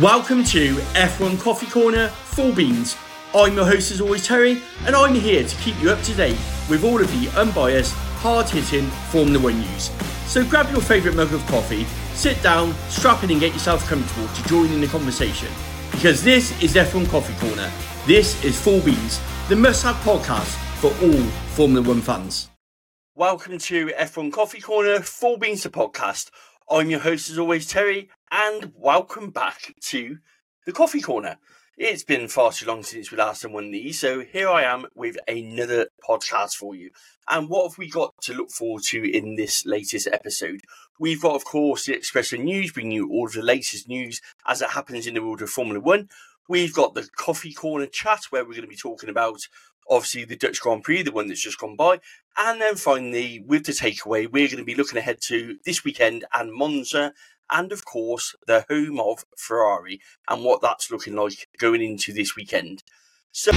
Welcome to F1 Coffee Corner Full Beans. I'm your host as always, Terry, and I'm here to keep you up to date with all of the unbiased, hard hitting Formula One news. So grab your favourite mug of coffee, sit down, strap in, and get yourself comfortable to join in the conversation. Because this is F1 Coffee Corner. This is Full Beans, the must have podcast for all Formula One fans. Welcome to F1 Coffee Corner Full Beans, the podcast. I'm your host as always, Terry, and welcome back to the Coffee Corner. It's been far too long since we last done one of these, so here I am with another podcast for you. And what have we got to look forward to in this latest episode? We've got, of course, the Expresso News, bringing you all of the latest news as it happens in the world of Formula One. We've got the Coffee Corner chat, where we're going to be talking about obviously the Dutch Grand Prix, the one that's just gone by. And then finally, with the takeaway, we're going to be looking ahead to this weekend and Monza, and of course, the home of Ferrari and what that's looking like going into this weekend. So.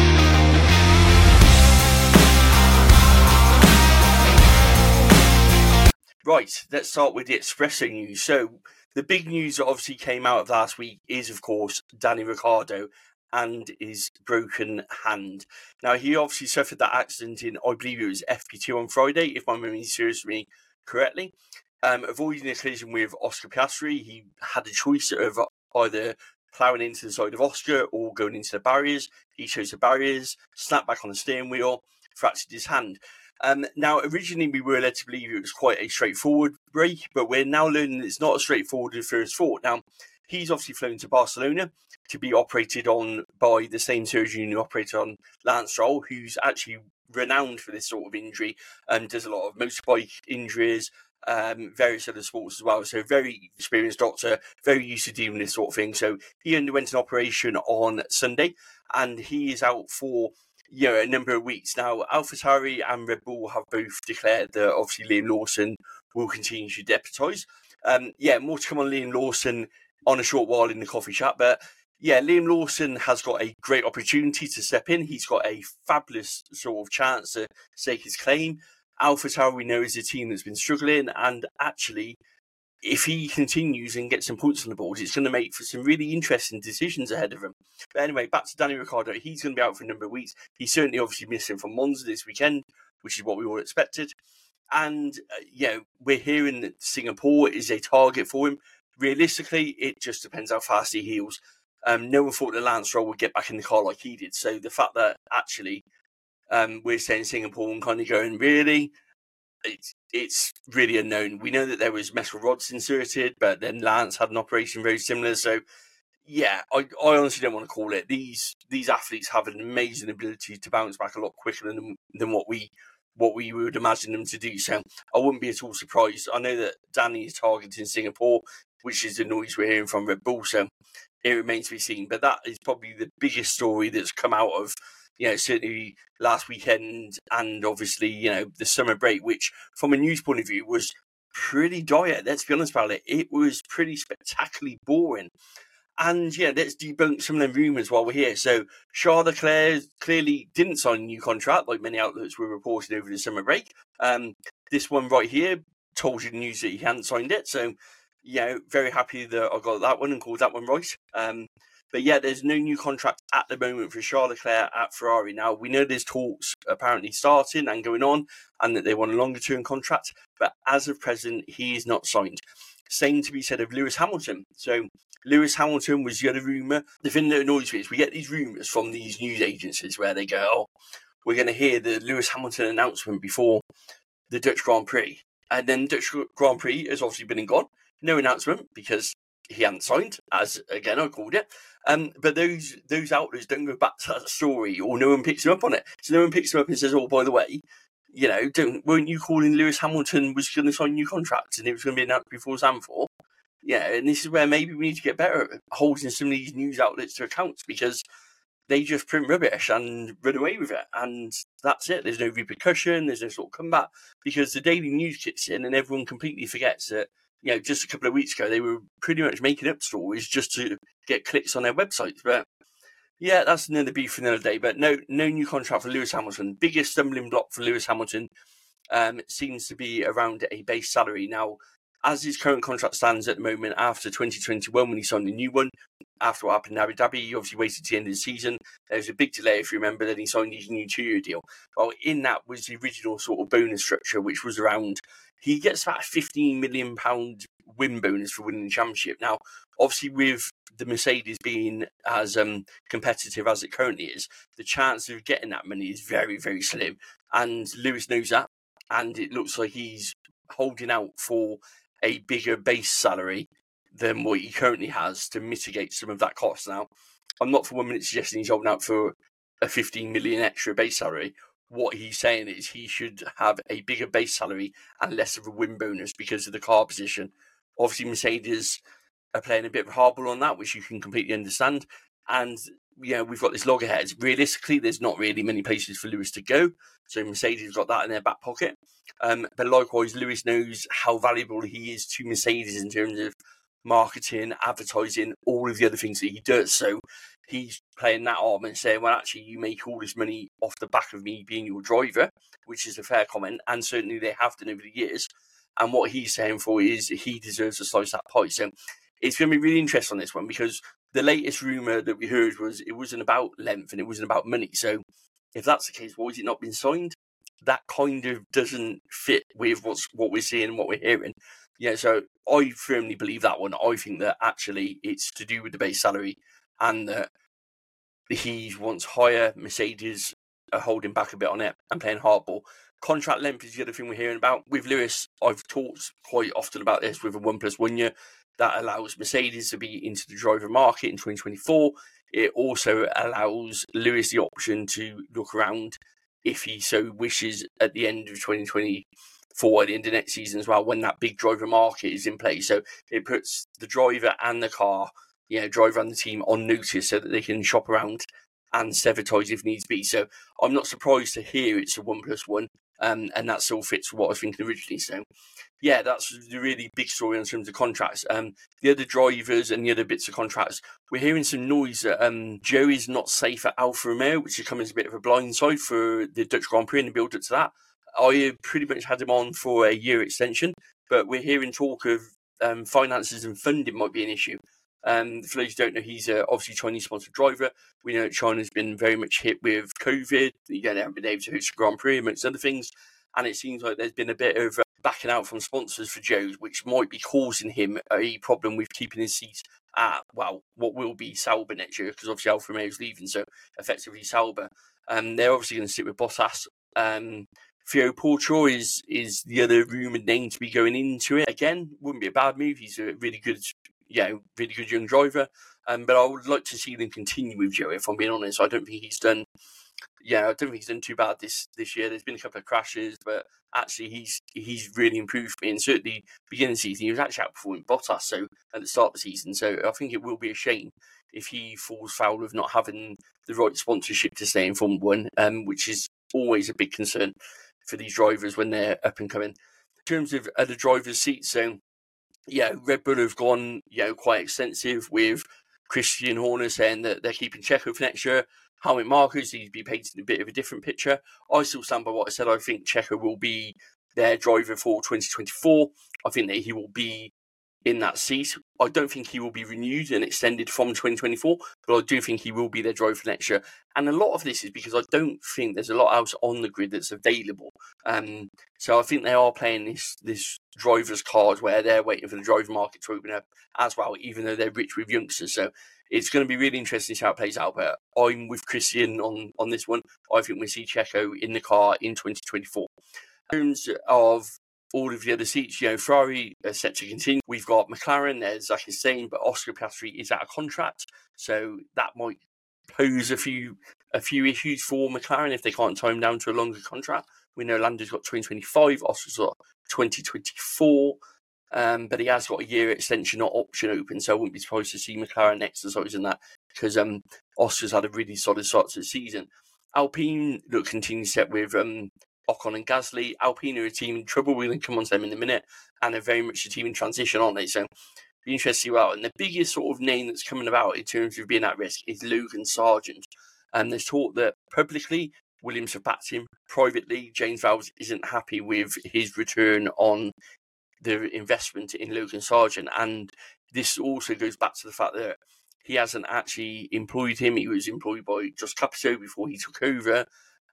Right, let's start with the Expresso news. So, the big news that obviously came out of last week is, of course, Danny Ricciardo and his broken hand. Now, he obviously suffered that accident in, I believe it was FP2 on Friday, if my memory serves me correctly. Um, avoiding a collision with Oscar Piastri, he had a choice of either ploughing into the side of Oscar or going into the barriers. He chose the barriers, snapped back on the steering wheel, fractured his hand. Um, now, originally we were led to believe it was quite a straightforward break, but we're now learning it's not as straightforward as first thought. Now, he's obviously flown to Barcelona to be operated on by the same surgeon who operated on Lance Stroll, who's actually renowned for this sort of injury and does a lot of motorbike injuries, um, various other sports as well. So very experienced doctor, very used to dealing with this sort of thing. So he underwent an operation on Sunday, and he is out for you know a number of weeks now. AlphaTauri and Red Bull have both declared that obviously Liam Lawson will continue to deputise. Um, yeah, more to come on Liam Lawson on a short while in the coffee chat, but yeah, Liam Lawson has got a great opportunity to step in. He's got a fabulous sort of chance to stake his claim. AlphaTauri, we know is a team that's been struggling, and actually, if he continues and gets some points on the board, it's going to make for some really interesting decisions ahead of him. But anyway, back to Danny Ricciardo. He's going to be out for a number of weeks. He's certainly obviously missing from Monza this weekend, which is what we all expected. And, uh, we're hearing that Singapore is a target for him. Realistically, it just depends how fast he heals. Um, no one thought that Lance Stroll would get back in the car like he did. So the fact that actually um, we're saying Singapore and kind of going, really? It's, it's really unknown. We know that there was metal rods inserted, but then Lance had an operation very similar. So, yeah, I, I honestly don't want to call it. These these athletes have an amazing ability to bounce back a lot quicker than than what we what we would imagine them to do. So I wouldn't be at all surprised. I know that Danny is targeting Singapore, which is the noise we're hearing from Red Bull. So it remains to be seen. But that is probably the biggest story that's come out of you know, certainly last weekend and obviously, you know, the summer break, which from a news point of view was pretty dire. Let's be honest about it. It was pretty spectacularly boring. And yeah, let's debunk some of the rumours while we're here. So Charles Leclerc clearly didn't sign a new contract, like many outlets were reporting over the summer break. Um, this one right here told you the news that he hadn't signed it. So, yeah, very happy that I got that one and called that one right. Um, but yeah, there's no new contract at the moment for Charles Leclerc at Ferrari. Now, we know there's talks apparently starting and going on and that they want a longer term contract, but as of present, he is not signed. Same to be said of Lewis Hamilton. So, Lewis Hamilton was the other rumour. The thing that annoys me is we get these rumours from these news agencies where they go, oh, we're going to hear the Lewis Hamilton announcement before the Dutch Grand Prix. And then Dutch Grand Prix has obviously been and gone. No announcement because he hadn't signed, as again I called it. Um, but those those outlets don't go back to that story, or no one picks him up on it. So no one picks him up and says, "Oh, by the way, you know, don't weren't you calling Lewis Hamilton was going to sign new contracts and it was going to be announced before Zandvoort?" Yeah, and this is where maybe we need to get better at holding some of these news outlets to account because they just print rubbish and run away with it, and that's it. There's no repercussion. There's no sort of comeback because the daily news kicks in, and everyone completely forgets that you know, just a couple of weeks ago, they were pretty much making up stories just to get clicks on their websites. But yeah, that's another beef for another day. But no, no new contract for Lewis Hamilton. Biggest stumbling block for Lewis Hamilton um, seems to be around a base salary. Now, as his current contract stands at the moment after 2021 when he signed a new one, after what happened in Abu Dhabi, he obviously waited to the end of the season. There was a big delay, if you remember, then he signed his new two year deal. Well, in that was the original sort of bonus structure, which was around he gets about 15 million pound win bonus for winning the championship. Now, obviously, with the Mercedes being as um, competitive as it currently is, the chance of getting that money is very, very slim. And Lewis knows that. And it looks like he's holding out for a bigger base salary than what he currently has to mitigate some of that cost. Now, I'm not for one minute suggesting he's holding out for a 15 million extra base salary. What he's saying is he should have a bigger base salary and less of a win bonus because of the car position. Obviously, Mercedes are playing a bit of hardball on that, which you can completely understand. And yeah, we've got this loggerheads. Realistically, there's not really many places for Lewis to go. So Mercedes got that in their back pocket. Um, but likewise, Lewis knows how valuable he is to Mercedes in terms of marketing, advertising, all of the other things that he does. So he's playing that arm and saying, well, actually, you make all this money off the back of me being your driver, which is a fair comment. And certainly they have done over the years. And what he's saying for is he deserves to slice that pie. So it's going to be really interesting on this one because the latest rumor that we heard was it wasn't about length and it wasn't about money. So if that's the case, why has it not been signed? That kind of doesn't fit with what's what we're seeing and what we're hearing. Yeah, so I firmly believe that one. I think that actually it's to do with the base salary and that he wants higher. Mercedes are holding back a bit on it and playing hardball. Contract length is the other thing we're hearing about. With Lewis, I've talked quite often about this with a one plus one year that allows Mercedes to be into the driver market in 2024. It also allows Lewis the option to look around if he so wishes at the end of 2024, at the end of next season as well, when that big driver market is in place. So it puts the driver and the car, you know, driver and the team on notice so that they can shop around and sever ties if needs be. So I'm not surprised to hear it's a one plus one, um, and that still fits what I was thinking originally. So yeah, that's the really big story in terms of contracts. Um, the other drivers and the other bits of contracts, we're hearing some noise that um, not safe at Alfa Romeo, which is coming as a bit of a blindside for the Dutch Grand Prix and the build up to that. I pretty much had him on for a year extension, but we're hearing talk of um, finances and funding might be an issue. Um, for those who don't know, he's uh, obviously Chinese sponsored driver. We know China's been very much hit with COVID. You know, they haven't been able to host a Grand Prix, amongst other things. And it seems like there's been a bit of backing out from sponsors for Zhou's, which might be causing him a problem with keeping his seat at, well, what will be Sauber next year, because obviously Alfa Romeo is leaving, so effectively Sauber. Um, they're obviously going to sit with Bottas. Um, Theo Pourchaire is is the other rumoured name to be going into it. Again, wouldn't be a bad move. He's a really good, yeah, really good young driver. Um, but I would like to see them continue with Zhou. If I'm being honest, I don't think he's done yeah, I don't think he's done too bad this this year. There's been a couple of crashes, but actually he's he's really improved. And certainly beginning of the season, he was actually outperforming Bottas. So at the start of the season, so I think it will be a shame if he falls foul of not having the right sponsorship to stay in Formula One, um, which is always a big concern for these drivers when they're up and coming. In terms of other drivers' seats, so yeah, Red Bull have gone you know quite extensive with Christian Horner saying that they're keeping Checo for next year. Helmut seems to be painting a bit of a different picture. I still stand by what I said. I think Checo will be their driver for 2024. I think that he will be in that seat. I don't think he will be renewed and extended from 2024, but I do think he will be their driver next year. And a lot of this is because I don't think there's a lot else on the grid that's available. Um, so I think they are playing this this driver's card where they're waiting for the driver market to open up as well, even though they're rich with youngsters. So it's going to be really interesting to see how it plays out. But I'm with Christian on, on this one. I think we see Checo in the car in 2024. In terms of all of the other seats, you know, Ferrari set to continue. We've got McLaren, as Zak is saying, but Oscar Piastri is out of contract, so that might pose a few a few issues for McLaren if they can't time down to a longer contract. We know Lando's got 2025, Oscar's got 2024. Um, but he has got a year extension or option open, so I wouldn't be surprised to see McLaren exercising that because um, Oscar's had a really solid start to the season. Alpine look continues set with um, Ocon and Gasly. Alpine are a team in trouble. We're going to come on to them in a minute, and they're very much a team in transition, aren't they? So be interesting see And the biggest sort of name that's coming about in terms of being at risk is Logan Sargent. And there's talk that publicly Williams have backed him. Privately, James Vowles isn't happy with his return on the investment in Logan Sargent. And this also goes back to the fact that he hasn't actually employed him. He was employed by Jost Capito before he took over.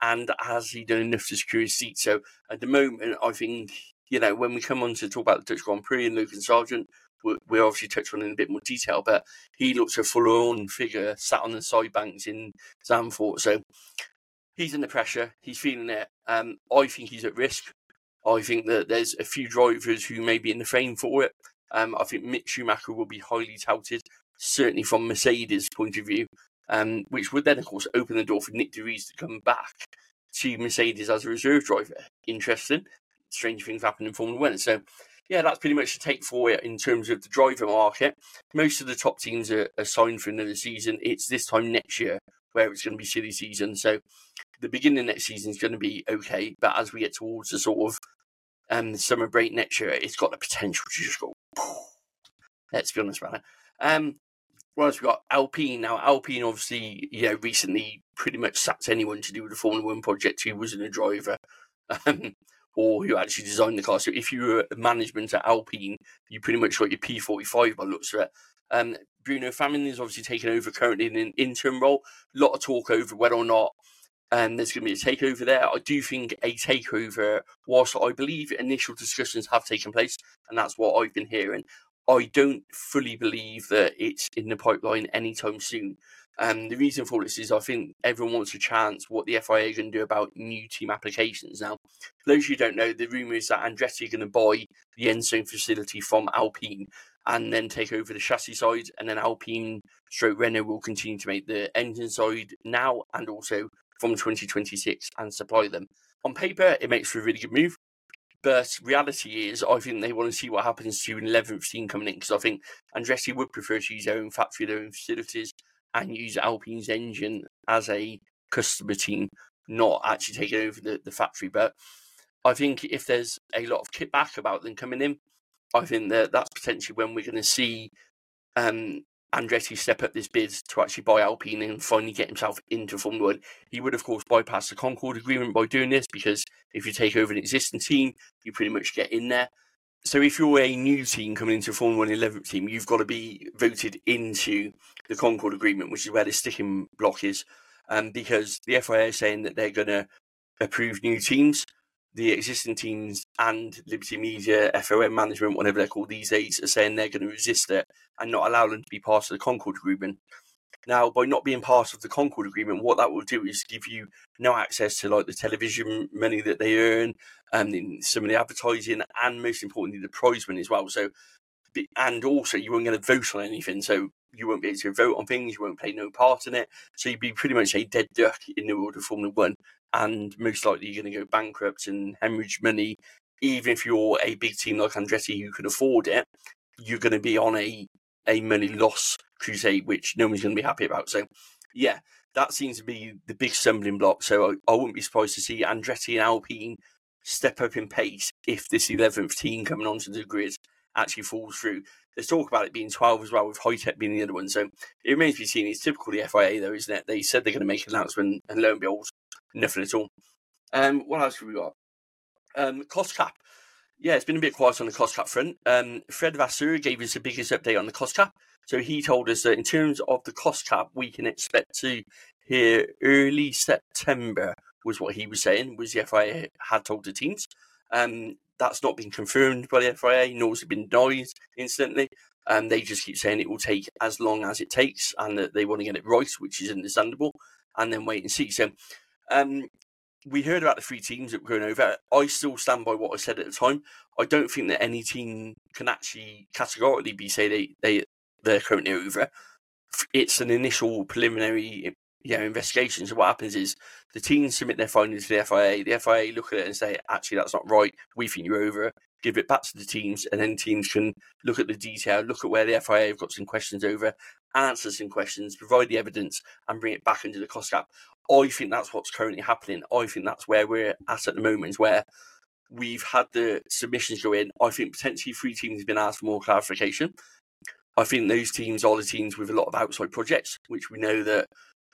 And has he done enough to secure his seat? So at the moment, I think, you know, when we come on to talk about the Dutch Grand Prix and Logan Sargent, we obviously touch on in a bit more detail, but he looks a full on figure sat on the side banks in Zandvoort. So he's in the pressure, he's feeling it. Um, I think he's at risk. I think that there's a few drivers who may be in the frame for it. Um, I think Mick Schumacher will be highly touted, certainly from Mercedes' point of view, um, which would then, of course, open the door for Nick de Vries to come back to Mercedes as a reserve driver. Interesting. Strange things happen in Formula One. So, yeah, that's pretty much the take for it in terms of the driver market. Most of the top teams are, are signed for another season. It's this time next year where it's going to be silly season. So, the beginning of next season is going to be okay, but as we get towards the sort of um, summer break next year, it's got the potential to just go. Let's be honest about it. Um, what we've got? Alpine. Now, Alpine obviously, you know, recently pretty much sacked anyone to do with the Formula One project who wasn't a driver um, or who actually designed the car. So if you were management at Alpine, you pretty much got your P45 by looks of it. Um, Bruno Famin is obviously taking over currently in an interim role. A lot of talk over whether or not um, there's going to be a takeover there. I do think a takeover, whilst I believe initial discussions have taken place, and that's what I've been hearing, I don't fully believe that it's in the pipeline anytime soon. Um, the reason for this is I think everyone wants a chance what the FIA are going to do about new team applications. Now, for those who don't know, the rumour is that Andretti are going to buy the Enstone facility from Alpine and then take over the chassis side, and then Alpine stroke Renault will continue to make the engine side now and also from 2026 and supply them. On paper, it makes for a really good move. But reality is, I think they want to see what happens to an 11th team coming in because I think Andretti would prefer to use their own factory, their own facilities, and use Alpine's engine as a customer team, not actually taking over the, the factory. But I think if there's a lot of kickback about them coming in, I think that that's potentially when we're going to see um, Andretti step up this bid to actually buy Alpine and finally get himself into Formula One. He would, of course, bypass the Concord agreement by doing this because if you take over an existing team, you pretty much get in there. So if you're a new team coming into Formula One 11th team, you've got to be voted into the Concord agreement, which is where the sticking block is, um, because the FIA is saying that they're going to approve new teams the existing teams and Liberty Media, FOM management, whatever they're called these days, are saying they're going to resist it and not allow them to be part of the Concord Agreement. Now, by not being part of the Concord Agreement, what that will do is give you no access to like the television money that they earn, and some of the advertising, and most importantly, the prize money as well. So, and also you won't get a vote on anything. So you won't be able to vote on things. You won't play no part in it. So you'd be pretty much a dead duck in the world of Formula One and most likely you're going to go bankrupt and hemorrhage money. Even if you're a big team like Andretti who can afford it, you're going to be on a, a money loss crusade, which no one's going to be happy about. So, yeah, that seems to be the big stumbling block. So, I, I wouldn't be surprised to see Andretti and Alpine step up in pace if this 11th team coming onto the grid actually falls through. There's talk about it being 12 as well, with Hitech being the other one. So it remains to be seen. It's typical the FIA, though, isn't it? They said they're going to make an announcement, and lo and behold, nothing at all. Um, what else have we got? Um, cost cap. Yeah, it's been a bit quiet on the cost cap front. Um, Fred Vasseur gave us the biggest update on the cost cap. So he told us that in terms of the cost cap, we can expect to hear early September was what he was saying, was the FIA had told the teams. Um, that's not been confirmed by the FIA, nor has it been denied instantly. And they just keep saying it will take as long as it takes and that they want to get it right, which is understandable, and then wait and see. So um, we heard about the three teams that were going over. I still stand by what I said at the time. I don't think that any team can actually categorically be say they they they're currently over. It's an initial preliminary you know, investigation. So what happens is the teams submit their findings to the FIA. The FIA look at it and say, actually, that's not right. We think you're over. Give it back to the teams, and then teams can look at the detail, look at where the FIA have got some questions over, answer some questions, provide the evidence, and bring it back into the cost cap. I think that's what's currently happening. I think that's where we're at at the moment, where we've had the submissions go in. I think potentially three teams have been asked for more clarification. I think those teams are the teams with a lot of outside projects, which we know that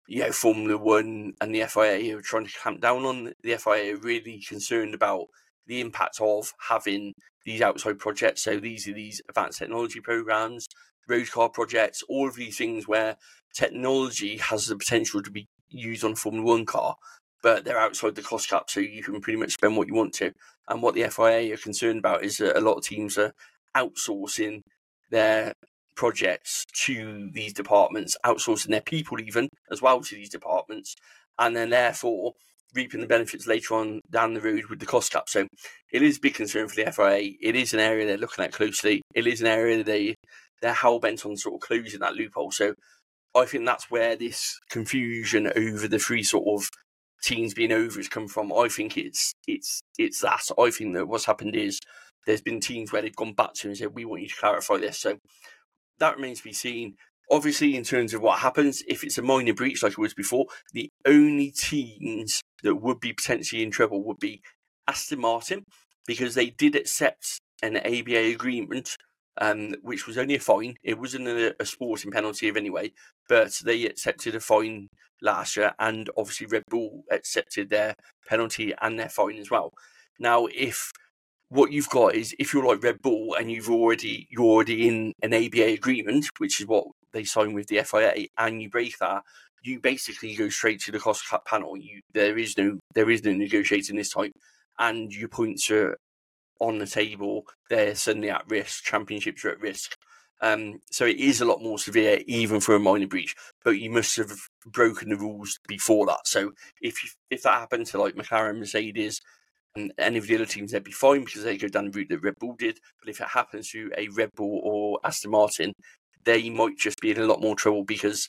you know Formula One and the FIA are trying to clamp down on. The FIA are really concerned about the impact of having these outside projects. So these are these advanced technology programs, road car projects, all of these things where technology has the potential to be used on a Formula One car, but they're outside the cost cap, so you can pretty much spend what you want to. And what the FIA are concerned about is that a lot of teams are outsourcing their projects to these departments, outsourcing their people even as well to these departments, and then therefore reaping the benefits later on down the road with the cost cap. So it is a big concern for the FIA. It is an area they're looking at closely. It is an area they they're hell bent on sort of closing that loophole. So I think that's where this confusion over the three sort of teams being over has come from. I think it's it's it's that. I think that what's happened is there's been teams where they've gone back to and said, We want you to clarify this. So that remains to be seen. Obviously, in terms of what happens, if it's a minor breach like it was before, the only teams that would be potentially in trouble would be Aston Martin because they did accept an ABA agreement, um, which was only a fine. It wasn't a, a sporting penalty of anyway, but they accepted a fine last year, and obviously Red Bull accepted their penalty and their fine as well. Now, if what you've got is if you're like Red Bull and you've already you're already in an ABA agreement, which is what they sign with the FIA, and you break that, you basically go straight to the cost cap panel. You there is no there is no negotiating this time, and your points are on the table. They're suddenly at risk. Championships are at risk. Um, so it is a lot more severe, even for a minor breach. But you must have broken the rules before that. So if you, if that happened to like McLaren, Mercedes, and any of the other teams, they'd be fine because they go down the route that Red Bull did. But if it happens to a Red Bull or Aston Martin, they might just be in a lot more trouble because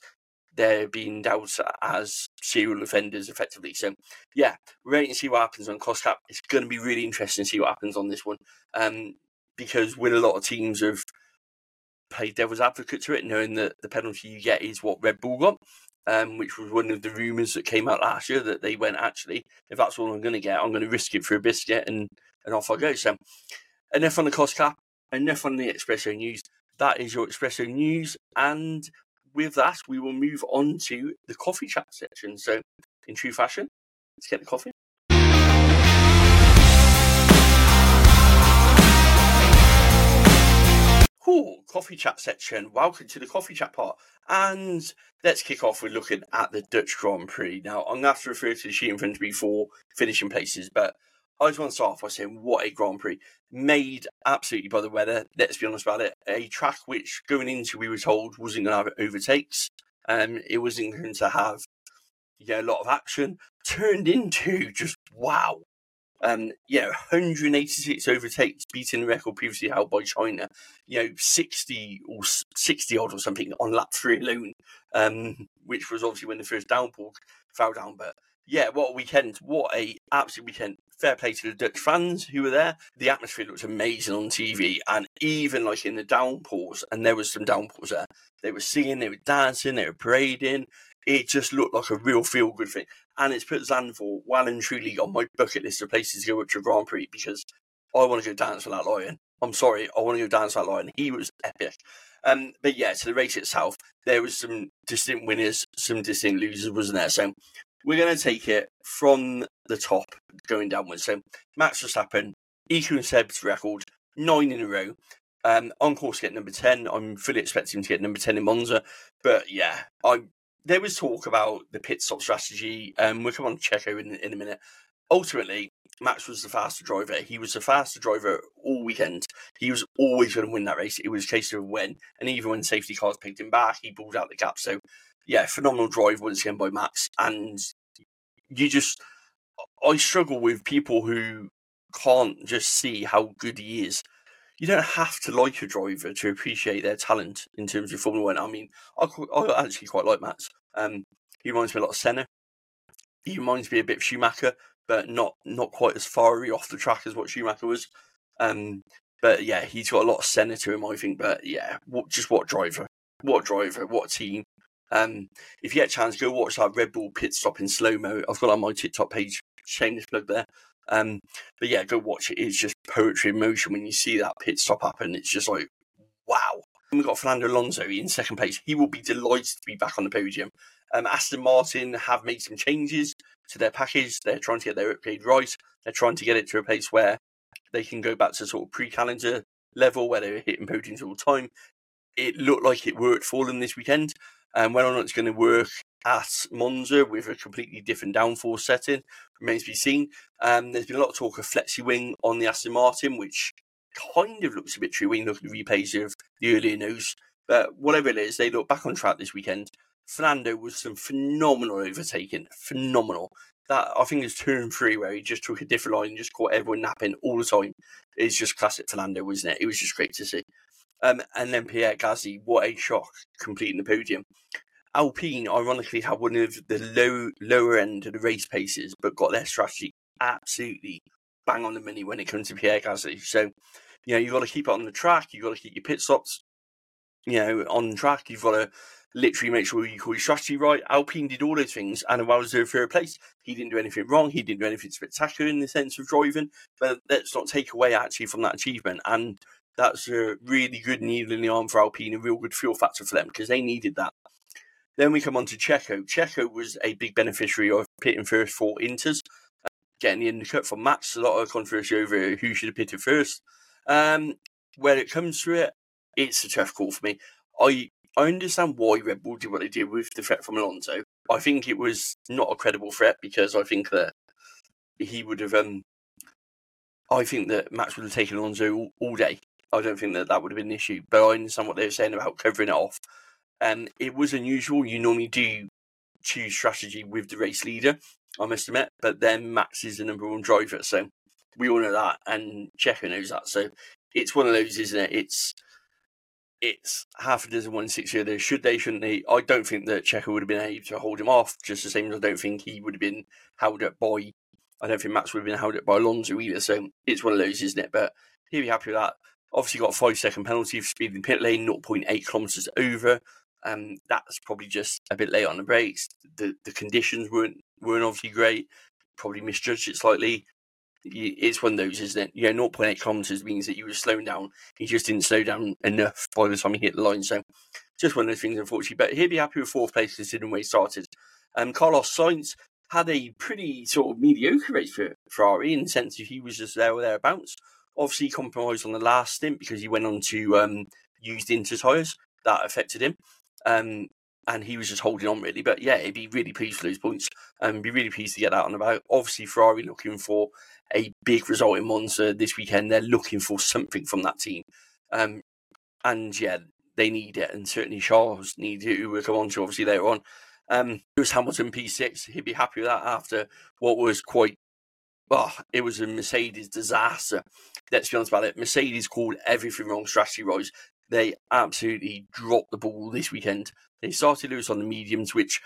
they're being dealt as serial offenders effectively. So, yeah, we're waiting to see what happens on cost cap. It's going to be really interesting to see what happens on this one um, because with a lot of teams have played devil's advocate to it, knowing that the penalty you get is what Red Bull got um, which was one of the rumours that came out last year that they went, actually, if that's all I'm going to get, I'm going to risk it for a biscuit and, and off I go. So, enough on the cost cap, enough on the Expresso News. That is your Expresso News. And with that, we will move on to the coffee chat section. So, in true fashion, let's get the coffee. Cool, coffee chat section. Welcome to the coffee chat part. And let's kick off with looking at the Dutch Grand Prix. Now, I'm going to have to refer to the sheet in front of me for finishing places, but I just want to start off by saying what a Grand Prix. Made absolutely by the weather, let's be honest about it. A track which going into, we were told, wasn't going to have overtakes. Um, it wasn't going to have yeah, a lot of action. Turned into just wow um, you know, 186 overtakes, beating the record previously held by China. You know, 60 or 60 odd or something on lap three alone, um, which was obviously when the first downpour fell down. But yeah, what a weekend! What a absolute weekend! Fair play to the Dutch fans who were there. The atmosphere looked amazing on TV, and even like in the downpours, and there was some downpours there. They were singing, they were dancing, they were parading. It just looked like a real feel good thing and it's put Zandvoort well and truly on my bucket list of places to go to Grand Prix because I want to go dance with that lion. I'm sorry, I want to go dance with that lion. He was epic. Um, but yeah, to the race itself, there was some distinct winners, some distinct losers, wasn't there? So we're going to take it from the top going downwards. So Max Verstappen, Iku and Seb's record, nine in a row. Um, on course to get number 10. I'm fully expecting to get number 10 in Monza. But yeah, I'm there was talk about the pit stop strategy. Um, we'll come on to Checo in, in a minute. Ultimately, Max was the faster driver. He was the faster driver all weekend. He was always going to win that race. It was a case of when. And even when safety cars picked him back, he pulled out the gap. So, yeah, phenomenal drive once again by Max. And you just, I struggle with people who can't just see how good he is you don't have to like a driver to appreciate their talent in terms of Formula One. I mean, I, I actually quite like Max. Um, he reminds me a lot of Senna. He reminds me a bit of Schumacher, but not not quite as fiery off the track as what Schumacher was. Um, but yeah, he's got a lot of Senna to him, I think. But yeah, what, just what driver, what driver, what team. Um, if you get a chance, go watch that Red Bull pit stop in slow mo. I've got on my TikTok page. Shameless plug there. Um, but yeah, go watch it. It's just poetry in motion when you see that pit stop happen. It's just like, wow. We've got Fernando Alonso in second place. He will be delighted to be back on the podium. Um, Aston Martin have made some changes to their package. They're trying to get their upgrade right. They're trying to get it to a place where they can go back to sort of pre-calendar level where they were hitting podiums all the time. It looked like it worked for them this weekend. And whether or not it's going to work at Monza with a completely different downforce setting remains to be seen. Um, there's been a lot of talk of flexi wing on the Aston Martin, which kind of looks a bit true when you look at the replays of the earlier news. But whatever it is, they look back on track this weekend. Fernando was some phenomenal overtaking, phenomenal. That I think is turn three where he just took a different line and just caught everyone napping all the time. It's just classic Fernando, wasn't it? It was just great to see. Um, and then Pierre Gasly, what a shock, completing the podium. Alpine, ironically, had one of the low lower end of the race paces, but got their strategy absolutely bang on the money when it comes to Pierre Gasly. So, you know, you've got to keep it on the track. You've got to keep your pit stops, you know, on track. You've got to literally make sure you call your strategy right. Alpine did all those things, and while was third place, he didn't do anything wrong. He didn't do anything spectacular in the sense of driving. But let's not take away actually from that achievement. And that's a really good needle in the arm for Alpine, a real good fuel factor for them because they needed that. Then we come on to Checo. Checo was a big beneficiary of pitting first for Inters, getting the undercut from Max. A lot of controversy over who should have pitted first. Um, where it comes to it, it's a tough call for me. I I understand why Red Bull did what they did with the threat from Alonso. I think it was not a credible threat because I think that he would have. Um, I think that Max would have taken Alonso all, all day. I don't think that that would have been an issue. But I understand what they were saying about covering it off. And it was unusual. You normally do choose strategy with the race leader, I must admit, but then Max is the number one driver, so we all know that, and Checo knows that. So it's one of those, isn't it? It's it's half a dozen one six other. Should they, shouldn't they? I don't think that Checo would have been able to hold him off, just the same as I don't think he would have been held up by. I don't think Max would have been held up by Alonso either. So it's one of those, isn't it? But he'll be happy with that. Obviously, got a five second penalty for speeding pit lane, 0.8 kilometres over. Um, that's probably just a bit late on the brakes. The the conditions weren't weren't obviously great. Probably misjudged it slightly. It's one of those, isn't it? Yeah, 0.8 kilometers means that you were slowing down. He just didn't slow down enough by the time he hit the line. So, just one of those things, unfortunately. But he'd be happy with fourth place considering where he started. Um, Carlos Sainz had a pretty sort of mediocre race for Ferrari in the sense that he was just there or thereabouts. Obviously, compromised on the last stint because he went on to um, used Inter tyres. That affected him. Um, and he was just holding on really. But yeah, he'd be really pleased for those points and um, be really pleased to get on the about. Obviously, Ferrari looking for a big result in Monza this weekend. They're looking for something from that team. Um, and yeah, they need it, and certainly Charles needs it, who we'll come on to obviously later on. Um, was Hamilton P6. He'd be happy with that after what was quite, oh, it was a Mercedes disaster. Let's be honest about it. Mercedes called everything wrong strategy wise they absolutely dropped the ball this weekend. They started loose on the mediums, which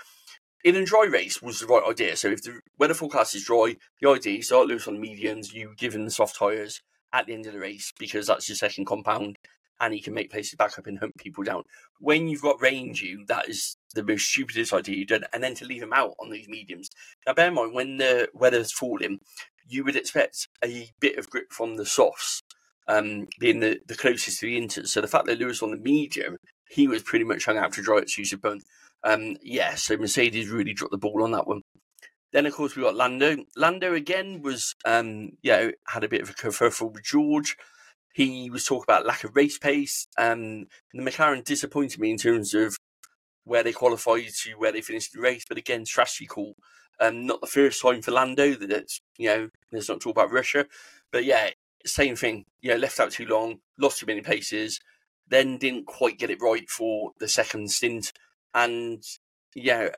in a dry race was the right idea. So if the weather forecast is dry, the idea is start loose on the mediums, you give him the soft tyres at the end of the race because that's your second compound and he can make places back up and hunt people down. When you've got range, you that is the most stupidest idea you've done. And then to leave him out on these mediums. Now bear in mind when the weather's falling, you would expect a bit of grip from the softs um, being the, the closest to the Inter. So the fact that Lewis on the medium, he was pretty much hung out to dry at Susabun. Um, yeah, so Mercedes really dropped the ball on that one. Then of course we got Lando. Lando again was um, yeah had a bit of a kerfuffle with George. He was talking about lack of race pace. Um, the McLaren disappointed me in terms of where they qualified to where they finished the race. But again, strategy call. Um, not the first time for Lando that it's you know let's not talk about Russia, but yeah, same thing. Yeah, left out too long, lost too many paces, then didn't quite get it right for the second stint. And yeah,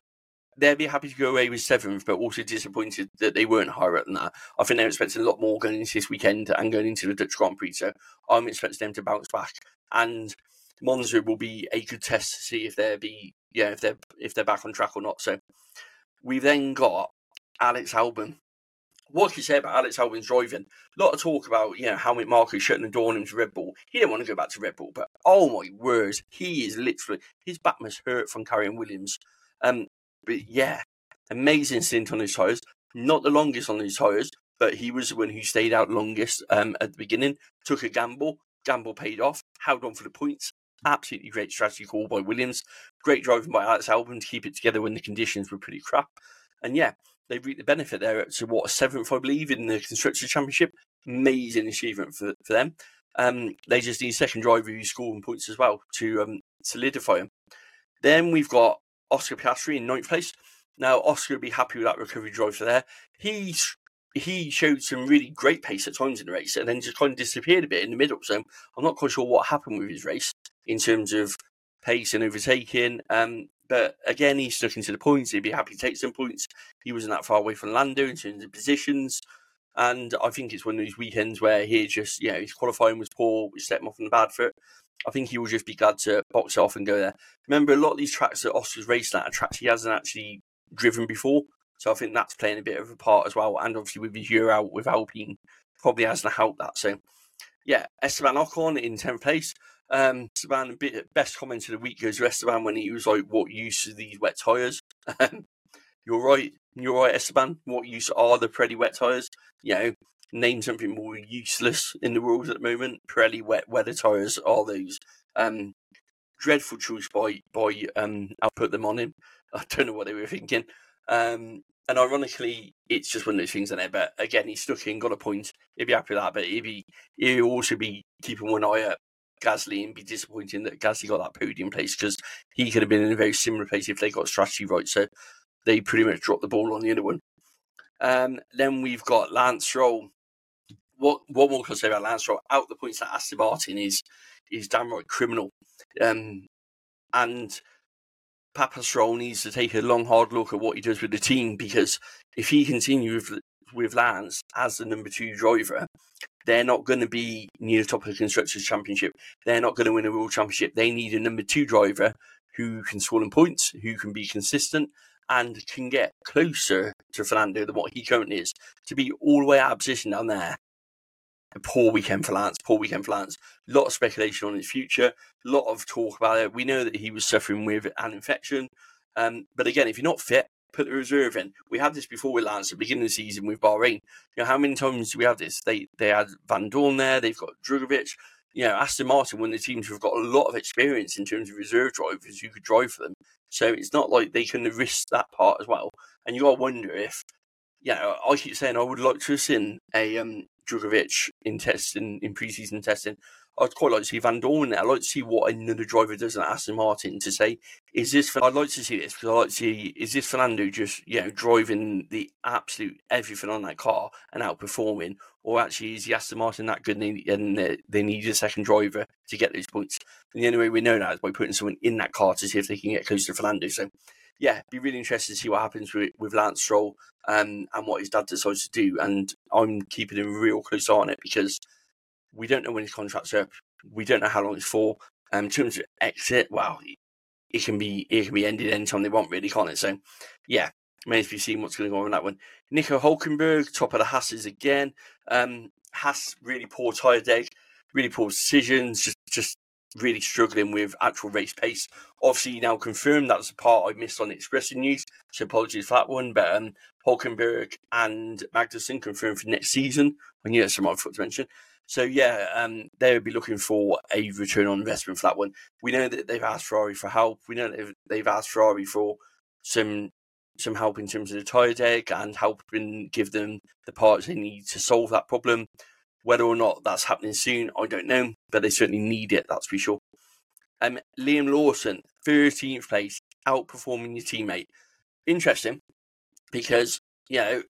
they'd be happy to go away with seventh, but also disappointed that they weren't higher than that. I think they're expecting a lot more going into this weekend and going into the Dutch Grand Prix. So I'm expecting them to bounce back. And Monza will be a good test to see if they're be yeah if they're if they're back on track or not. So we've then got Alex Albon what you say about Alex Albon's driving? A lot of talk about, you know, Helmut Marko shutting the door on him to Red Bull. He didn't want to go back to Red Bull, but oh my words, he is literally his back must hurt from carrying Williams. Um, but yeah, amazing stint on his tyres. Not the longest on his tyres, but he was the one who stayed out longest um, at the beginning. Took a gamble, gamble paid off, held on for the points. Absolutely great strategy call by Williams. Great driving by Alex Albon to keep it together when the conditions were pretty crap. And yeah, they reap the benefit there to what a seventh, I believe, in the constructors championship. Amazing achievement for for them. Um, they just need second driver who's scoring points as well to um, solidify them. Then we've got Oscar Piastri in ninth place. Now Oscar would be happy with that recovery drive for there. He he showed some really great pace at times in the race, and then just kind of disappeared a bit in the middle. So I'm not quite sure what happened with his race in terms of pace and overtaking. Um, but again, he's stuck into the points. He'd be happy to take some points. He wasn't that far away from Lando in terms of positions. And I think it's one of those weekends where he just, you know, his qualifying was poor, which set him off on the bad foot. I think he will just be glad to box it off and go there. Remember, a lot of these tracks that Oscar's racing at are tracks he hasn't actually driven before. So I think that's playing a bit of a part as well. And obviously with his year out with Alpine, probably hasn't helped that. So yeah, Esteban Ocon in 10th place. Um, Esteban, best comment of the week goes to Esteban when he was like, what use are these wet tyres? you're right. You're right, Esteban. What use are the Pirelli wet tyres? You know, name something more useless in the world at the moment. Pirelli wet weather tyres are those. Um, dreadful choice by by um. I'll put them on him. I don't know what they were thinking. Um, and ironically, it's just one of those things in there. But again, he's stuck in, got a point. He'd be happy with that. But he'd be he'll also be keeping one eye at Gasly and be disappointing that Gasly got that podium place because he could have been in a very similar place if they got strategy right. So they pretty much dropped the ball on the other one. Um, then we've got Lance Stroll. What what more can I say about Lance Stroll? Out the points that Aston Martin is is downright criminal. Um, and Papa Stroll needs to take a long, hard look at what he does with the team because if he continues with, with Lance as the number two driver, they're not going to be near the top of the Constructors' Championship. They're not going to win a World Championship. They need a number two driver who can score in points, who can be consistent, and can get closer to Fernando than what he currently is. To be all the way out of position down there a poor weekend for Lance, poor weekend for Lance. A lot of speculation on his future, a lot of talk about it. We know that he was suffering with an infection. Um, but again, if you're not fit, put the reserve in. We had this before with Lance at the beginning of the season with Bahrain. You know, how many times do we have this? They they had Vandoorne there, they've got Drugovich. You know, Aston Martin, one of the teams who've got a lot of experience in terms of reserve drivers who could drive for them. So it's not like they can risk that part as well. And you got to wonder if, you know, I keep saying I would like to have seen a um, Drugovich in testing, in preseason testing. I'd quite like to see Vandoorne. I'd like to see what another driver does at Aston Martin to say, is this, I'd like to see this because I'd like to see, is this Fernando just, you know, driving the absolute everything on that car and outperforming? Or actually, is the Aston Martin that good and they, they need a second driver to get those points? And the only way we know that is by putting someone in that car to see if they can get close to Fernando. So yeah, be really interested to see what happens with, with Lance Stroll um, and what his dad decides to do. And I'm keeping a real close eye on it because we don't know when his contract's up. We don't know how long it's for. Um, in terms of exit, well, it can be it can be ended anytime they want, really, can't it? So, yeah, remains to be seen what's going on in that one. Nico Hulkenberg, top of the Hasses again. Um, really poor tyre deck, really poor decisions, just just really struggling with actual race pace. Obviously, now confirmed that was the part I missed on Expressing News, so apologies for that one. But um, Hulkenberg and Magnussen confirmed for next season. I knew that's something I forgot to mention. So yeah, um, they would be looking for a return on investment for that one. We know that they've asked Ferrari for help. We know that they've, asked Ferrari for some some help in terms of the tyre deck and helping give them the parts they need to solve that problem. Whether or not that's happening soon, I don't know, but they certainly need it, that's for sure. Um, Liam Lawson, 13th place, outperforming your teammate. Interesting, because, you know,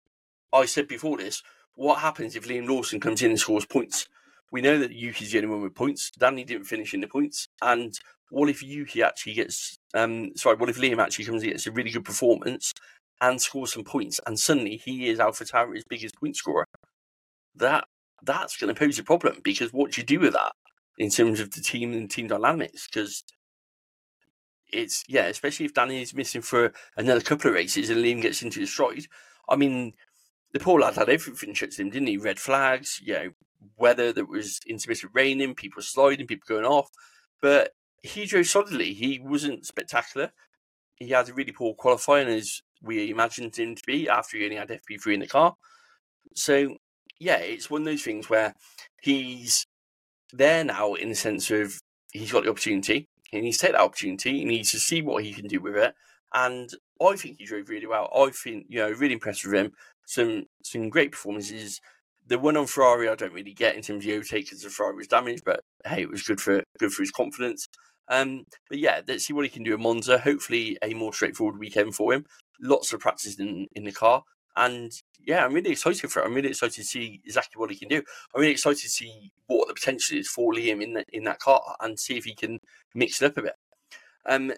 I said before this, what happens if Liam Lawson comes in and scores points? We know that Yuki's the only one with points. Danny didn't finish in the points. And what if Yuki actually gets, um, sorry, what if Liam actually comes in and gets a really good performance and scores some points and suddenly he is Alpha Tauri's biggest point scorer? That that's going to pose a problem because what do you do with that in terms of the team and team dynamics? Because it's yeah, especially if Danny is missing for another couple of races and Liam gets into the stride. I mean, the poor lad had everything shut to him, didn't he? Red flags, you know, weather that was intermittent raining, people sliding, people going off. But he drove solidly. He wasn't spectacular. He had a really poor qualifying as we imagined him to be after he only had FP3 in the car. So yeah, it's one of those things where he's there now in the sense of he's got the opportunity. He needs to take that opportunity. And he needs to see what he can do with it and I think he drove really well. I think you know really impressed with him. Some some great performances. The one on Ferrari I don't really get in terms of the overtake because the Ferrari was damaged, but hey, it was good for good for his confidence. Um, but yeah, let's see what he can do at Monza. Hopefully, a more straightforward weekend for him. Lots of practice in, in the car, and yeah, I'm really excited for it. I'm really excited to see exactly what he can do. I'm really excited to see what the potential is for Liam in that in that car and see if he can mix it up a bit. Um,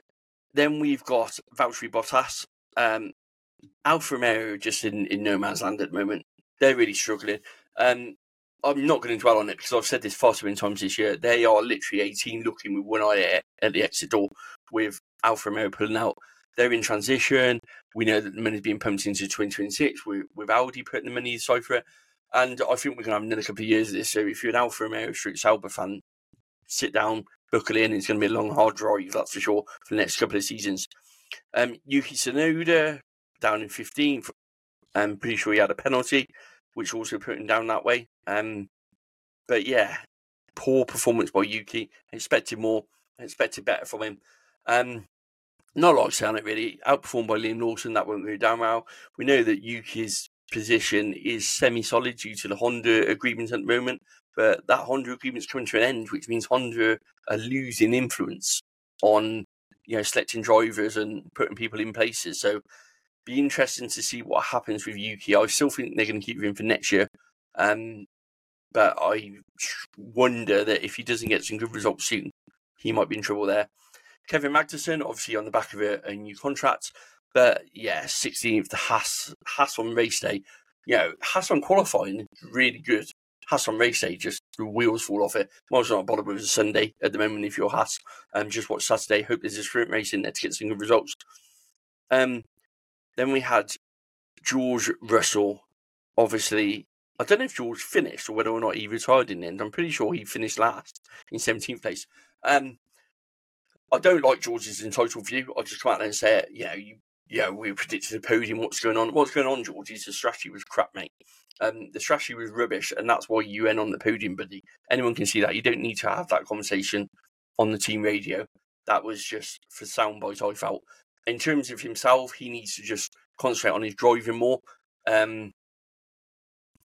then we've got Valtteri Bottas. Um, Alfa Romeo just in, in no man's land at the moment. They're really struggling. Um, I'm not going to dwell on it because I've said this far too many times this year. They are literally 18 looking with one eye at the exit door with Alfa Romeo pulling out. They're in transition. We know that the money's being pumped into 2026 with, with Audi putting the money aside for it. And I think we're going to have another couple of years of this. So if you're an Alfa Romeo Street Sauber fan, sit down, buckle in. It's going to be a long, hard drive, that's for sure, for the next couple of seasons. Um, Yuki Tsunoda down in 15th. I'm pretty sure he had a penalty, which also put him down that way. Um, but yeah, poor performance by Yuki. I expected more. I expected better from him. Um, not a lot of saying it really. Outperformed by Liam Lawson, that won't go down well. We know that Yuki's position is semi solid due to the Honda agreement at the moment, but that Honda agreement's coming to an end, which means Honda are losing influence on you know selecting drivers and putting people in places. So be interesting to see what happens with Yuki. I still think they're going to keep him for next year. Um, but I wonder that if he doesn't get some good results soon, he might be in trouble there. Kevin Magnussen, obviously on the back of a, a new contract. But yeah, 16th, the Haas, Haas on race day. You know, Haas on qualifying, really good. Haas on race day, just the wheels fall off it. Miles not bothered with a Sunday at the moment if you're Haas. Um, just watch Saturday. Hope there's a sprint race in there to get some good results. Um, then we had George Russell. Obviously, I don't know if George finished or whether or not he retired in the end. I'm pretty sure he finished last in 17th place. Um, I don't like George's entitled view. I just come out there and say, it, you you, yeah, we predicted a podium. What's going on? What's going on, George? The strategy was crap, mate. Um, the strategy was rubbish, and that's why you went on the podium, buddy. Anyone can see that. You don't need to have that conversation on the team radio. That was just for soundbite. I felt. In terms of himself, he needs to just concentrate on his driving more. Um,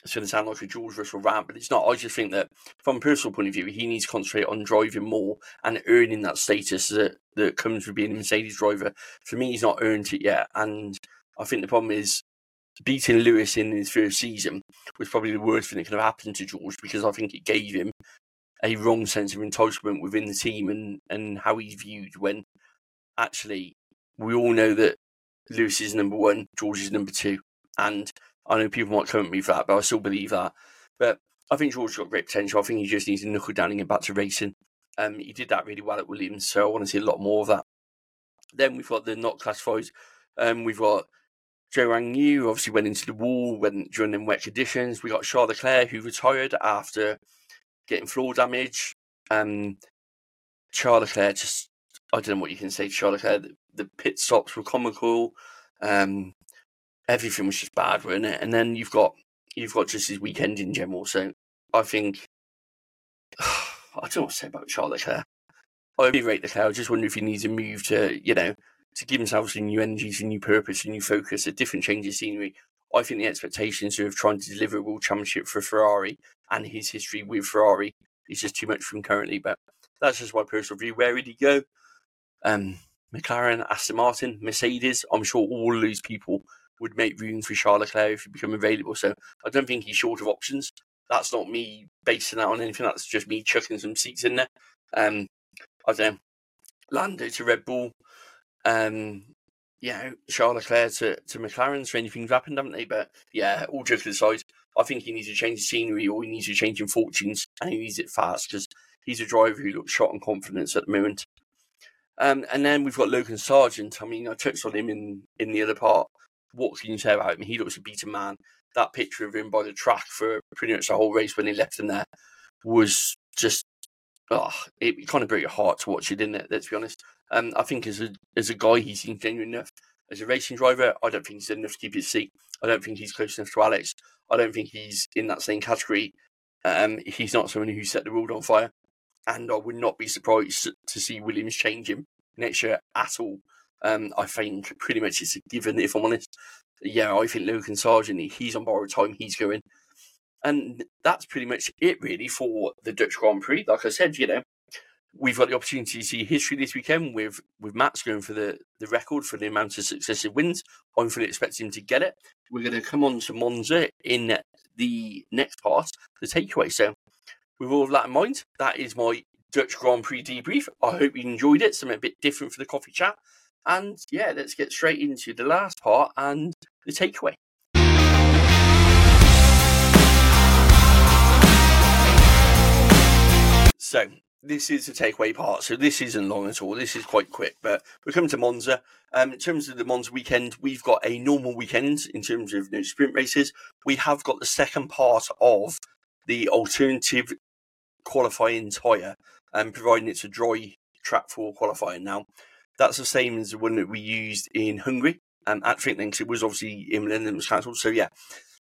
it's going to sound like a George Russell rant, but it's not. I just think that from a personal point of view, he needs to concentrate on driving more and earning that status that, that comes with being a Mercedes driver. For me, he's not earned it yet. And I think the problem is beating Lewis in his first season was probably the worst thing that could have happened to George because I think it gave him a wrong sense of entitlement within the team and, and how he's viewed when actually we all know that Lewis is number one, George is number two. And I know people might come at me for that, but I still believe that. But I think George's got great potential. I think he just needs to knuckle down and get back to racing. Um, he did that really well at Williams, so I want to see a lot more of that. Then we've got the not classified. Um, we've got Zhou Yu obviously went into the wall when during them wet conditions. We got Charles Leclerc who retired after getting floor damage. Um, Charles Leclerc just I don't know what you can say. Charles Leclerc the, the pit stops were comical. Um, everything was just bad, wasn't it? And then you've got you've got just his weekend in general. So I think I don't what to say about Charles Leclerc. I really rate Leclerc. I just wonder if he needs a move to you know to give himself some new energies, some new purpose, some new focus, a different change of scenery. I think the expectations of trying to deliver a world championship for Ferrari and his history with Ferrari is just too much for him currently. But that's just my personal view. Where would he go? Um, McLaren, Aston Martin, Mercedes. I'm sure all of these people would make room for Charles Leclerc if he become available. So I don't think he's short of options. That's not me basing that on anything. That's just me chucking some seats in there. Um, I don't know. Lando to Red Bull. Um, yeah, Charles Leclerc to, to McLaren. So anything's happened, haven't they? But yeah, all jokes aside, I think he needs to change the scenery or he needs to change in fortunes and he needs it fast because he's a driver who looks shot on confidence at the moment. Um, and then we've got Logan Sargent. I mean, I touched on him in, in the other part what can you say about him? He looks a beaten man. That picture of him by the track for pretty much the whole race when he left him there was just, oh, it kind of broke your heart to watch it, didn't it? Let's be honest. Um, I think as a as a guy, he seems genuine enough. As a racing driver, I don't think he's enough to keep his seat. I don't think he's close enough to Alex. I don't think he's in that same category. Um, he's not someone who set the world on fire, and I would not be surprised to see Williams change him next year at all. Um, I think pretty much it's a given, if I'm honest. Yeah, I think Logan Sargent, he's on borrowed time, he's going. And that's pretty much it, really, for the Dutch Grand Prix. Like I said, you know, we've got the opportunity to see history this weekend with with Max going for the, the record for the amount of successive wins. I'm fully expecting him to get it. We're going to come on to Monza in the next part, the takeaway. So, with all of that in mind, that is my Dutch Grand Prix debrief. I hope you enjoyed it, something a bit different for the coffee chat. And yeah, let's get straight into the last part and the takeaway. So, this is the takeaway part. So this isn't long at all. This is quite quick, but we're coming to Monza. Um, in terms of the Monza weekend, we've got a normal weekend in terms of you know, sprint races. We have got the second part of the alternative qualifying tyre, and providing it's a dry track for qualifying. Now, that's the same as the one that we used in Hungary um, at Finland. It was obviously in and was cancelled. So yeah,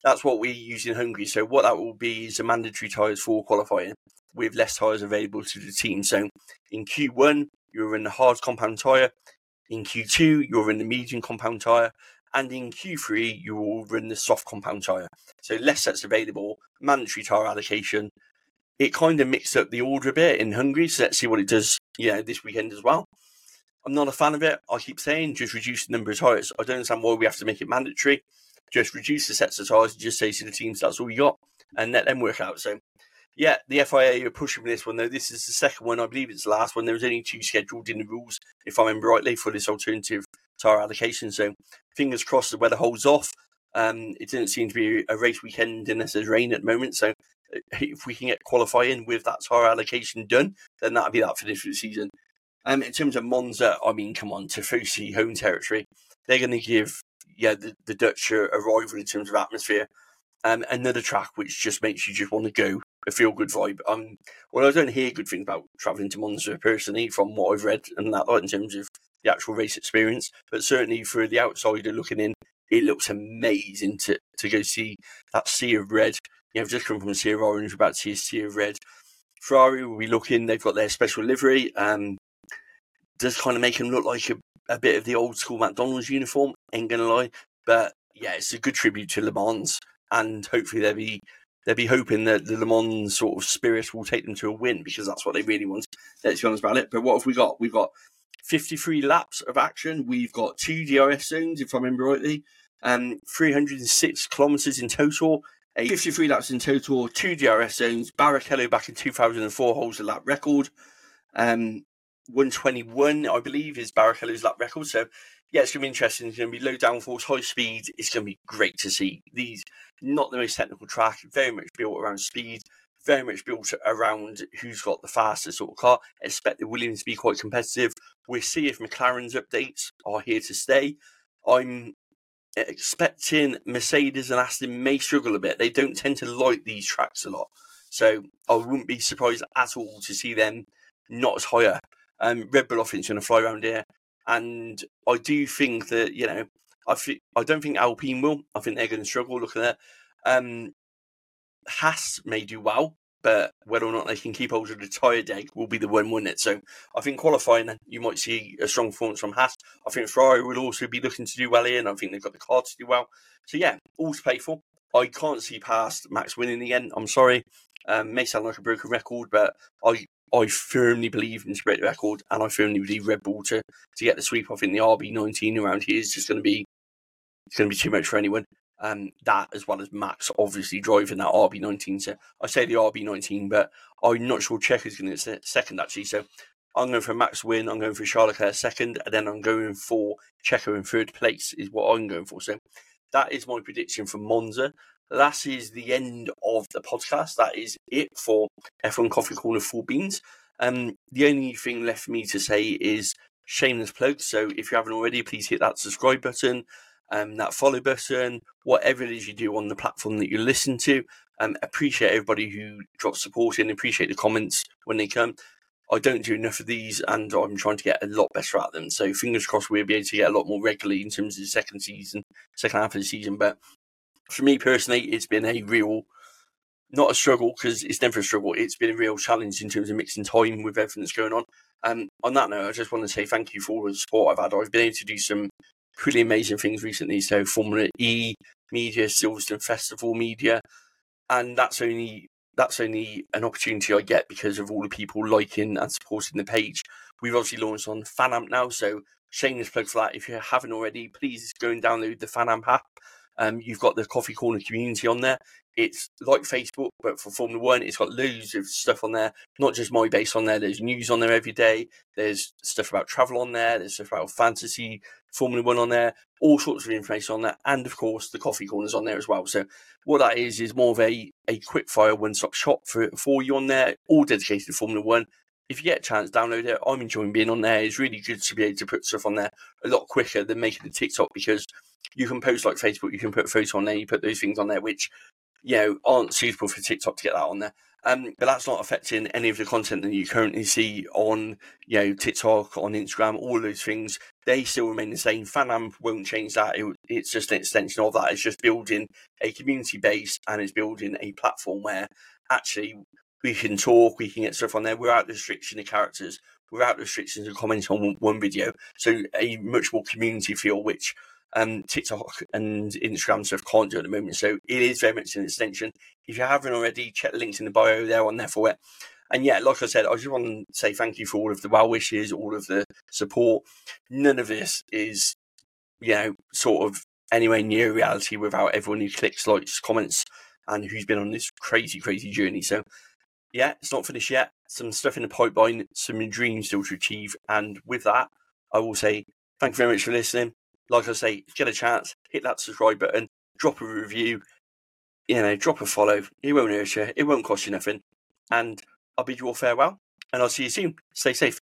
that's what we use in Hungary. So what that will be is a mandatory tyres for qualifying with less tyres available to the team. So in Q1, you're in the hard compound tyre. In Q2, you're in the medium compound tyre. And in Q3, you will run the soft compound tyre. So less sets available, mandatory tyre allocation. It kind of mixed up the order a bit in Hungary. So let's see what it does, you know, this weekend as well. I'm not a fan of it. I keep saying just reduce the number of tyres. I don't understand why we have to make it mandatory. Just reduce the sets of tyres. and Just say to the teams that's all you got, and let them work out. So yeah, the FIA are pushing for this one though. This is the second one. I believe it's the last one. There was only two scheduled in the rules, if I remember rightly, for this alternative tyre allocation. So fingers crossed the weather holds off. Um, it didn't seem to be a race weekend unless there's rain at the moment. So if we can get qualifying with that tyre allocation done, then that'll be that for this season. Um, in terms of Monza, I mean, come on, Tifosi home territory. They're going to give yeah the, the Dutch a, a rival in terms of atmosphere. Um, another track which just makes you just want to go a feel good vibe. Um, well, I don't hear good things about travelling to Monza personally, from what I've read and that, like in terms of the actual race experience. But certainly for the outsider looking in, it looks amazing to to go see that sea of red. You I've just come from a sea orange, about to see a red. Ferrari will be looking. They've got their special livery. Um, does kind of make them look like a, a bit of the old school McDonald's uniform. Ain't gonna lie, but yeah, it's a good tribute to Le Mans, and hopefully they'll be they'll be hoping that the Le Mans sort of spirit will take them to a win because that's what they really want. Let's be honest about it. But what have we got? We've got 53 laps of action. We've got two DRS zones, if I remember rightly, and um, 306 kilometres in total. A 53 laps in total, two DRS zones. Barrichello back in 2004 holds the lap record. Um, 121, I believe, is Barrichello's lap record. So yeah, it's going to be interesting. It's going to be low downforce, high speed. It's going to be great to see. These not the most technical track, very much built around speed, very much built around who's got the fastest sort of car. Expect the Williams to be quite competitive. We'll see if McLaren's updates are here to stay. I'm expecting Mercedes and Aston may struggle a bit. They don't tend to like these tracks a lot. So I wouldn't be surprised at all to see them not as high up. Um, Red Bull, is going to fly around here. And I do think that, you know, I, I don't think Alpine will. I think they're going to struggle looking at um, Haas may do well, but whether or not they can keep hold of the tyre deg will be the one, wouldn't it? So I think qualifying, you might see a strong performance from Haas. I think Ferrari will also be looking to do well here, and I think they've got the car to do well. So yeah, all to pay for. I can't see past Max winning again. I'm sorry. Um, may sound like a broken record, but I I firmly believe in Spirit Record, and I firmly believe Red Bull to, to get the sweep. off in the RB19 around here is just going to be it's going to be too much for anyone. Um, that as well as Max obviously driving that RB19. So I say the RB19, but I'm not sure Checo's going to second actually. So I'm going for Max win. I'm going for Charles Leclerc second, and then I'm going for Checo in third place is what I'm going for. So that is my prediction for Monza that is the end of the podcast. That is it for F1 Coffee Corner Full Beans. Um, the only thing left for me to say is shameless plug. So if you haven't already, please hit that subscribe button, um, that follow button, whatever it is you do on the platform that you listen to. Um, appreciate everybody who drops support in, appreciate the comments when they come. I don't do enough of these, and I'm trying to get a lot better at them. So fingers crossed we'll be able to get a lot more regularly in terms of the second season, second half of the season. But for me personally, it's been a real, not a struggle because it's never a struggle. It's been a real challenge in terms of mixing time with everything that's going on. Um, on that note, I just want to say thank you for all the support I've had. I've been able to do some pretty amazing things recently. So Formula E media, Silverstone Festival media, and that's only that's only an opportunity I get because of all the people liking and supporting the page. We've obviously launched on FanAmp now, so shameless plug for that. If you haven't already, please go and download the FanAmp app. Um, you've got the Coffee Corner community on there. It's like Facebook, but for Formula One, it's got loads of stuff on there. Not just my base on there. There's news on there every day. There's stuff about travel on there. There's stuff about fantasy Formula One on there. All sorts of information on there, and of course the coffee corners on there as well. So what that is is more of a a quick fire one stop shop for for you on there, all dedicated to Formula One. If you get a chance, download it. I'm enjoying being on there. It's really good to be able to put stuff on there a lot quicker than making a TikTok because you can post like Facebook, you can put photos on there, you put those things on there, which you know aren't suitable for TikTok to get that on there. Um, but that's not affecting any of the content that you currently see on you know TikTok, on Instagram, all those things. They still remain the same. FanAmp won't change that. It, it's just an extension of that. It's just building a community base and it's building a platform where actually we can talk, we can get stuff on there without restriction of characters, without restrictions of comments on one video. So a much more community feel, which um, TikTok and Instagram stuff can't do at the moment. So it is very much an extension. If you haven't already, check the links in the bio. They're on there for it. And yeah, like I said, I just want to say thank you for all of the well wishes, all of the support. None of this is, you know, sort of anywhere near reality without everyone who clicks, likes, comments, and who's been on this crazy, crazy journey. So yeah, it's not finished yet. Some stuff in the pipeline, some dreams still to achieve. And with that, I will say thank you very much for listening like I say, get a chance, hit that subscribe button, drop a review, you know, drop a follow. It won't hurt you. It won't cost you nothing. And I'll bid you all farewell, and I'll see you soon. Stay safe.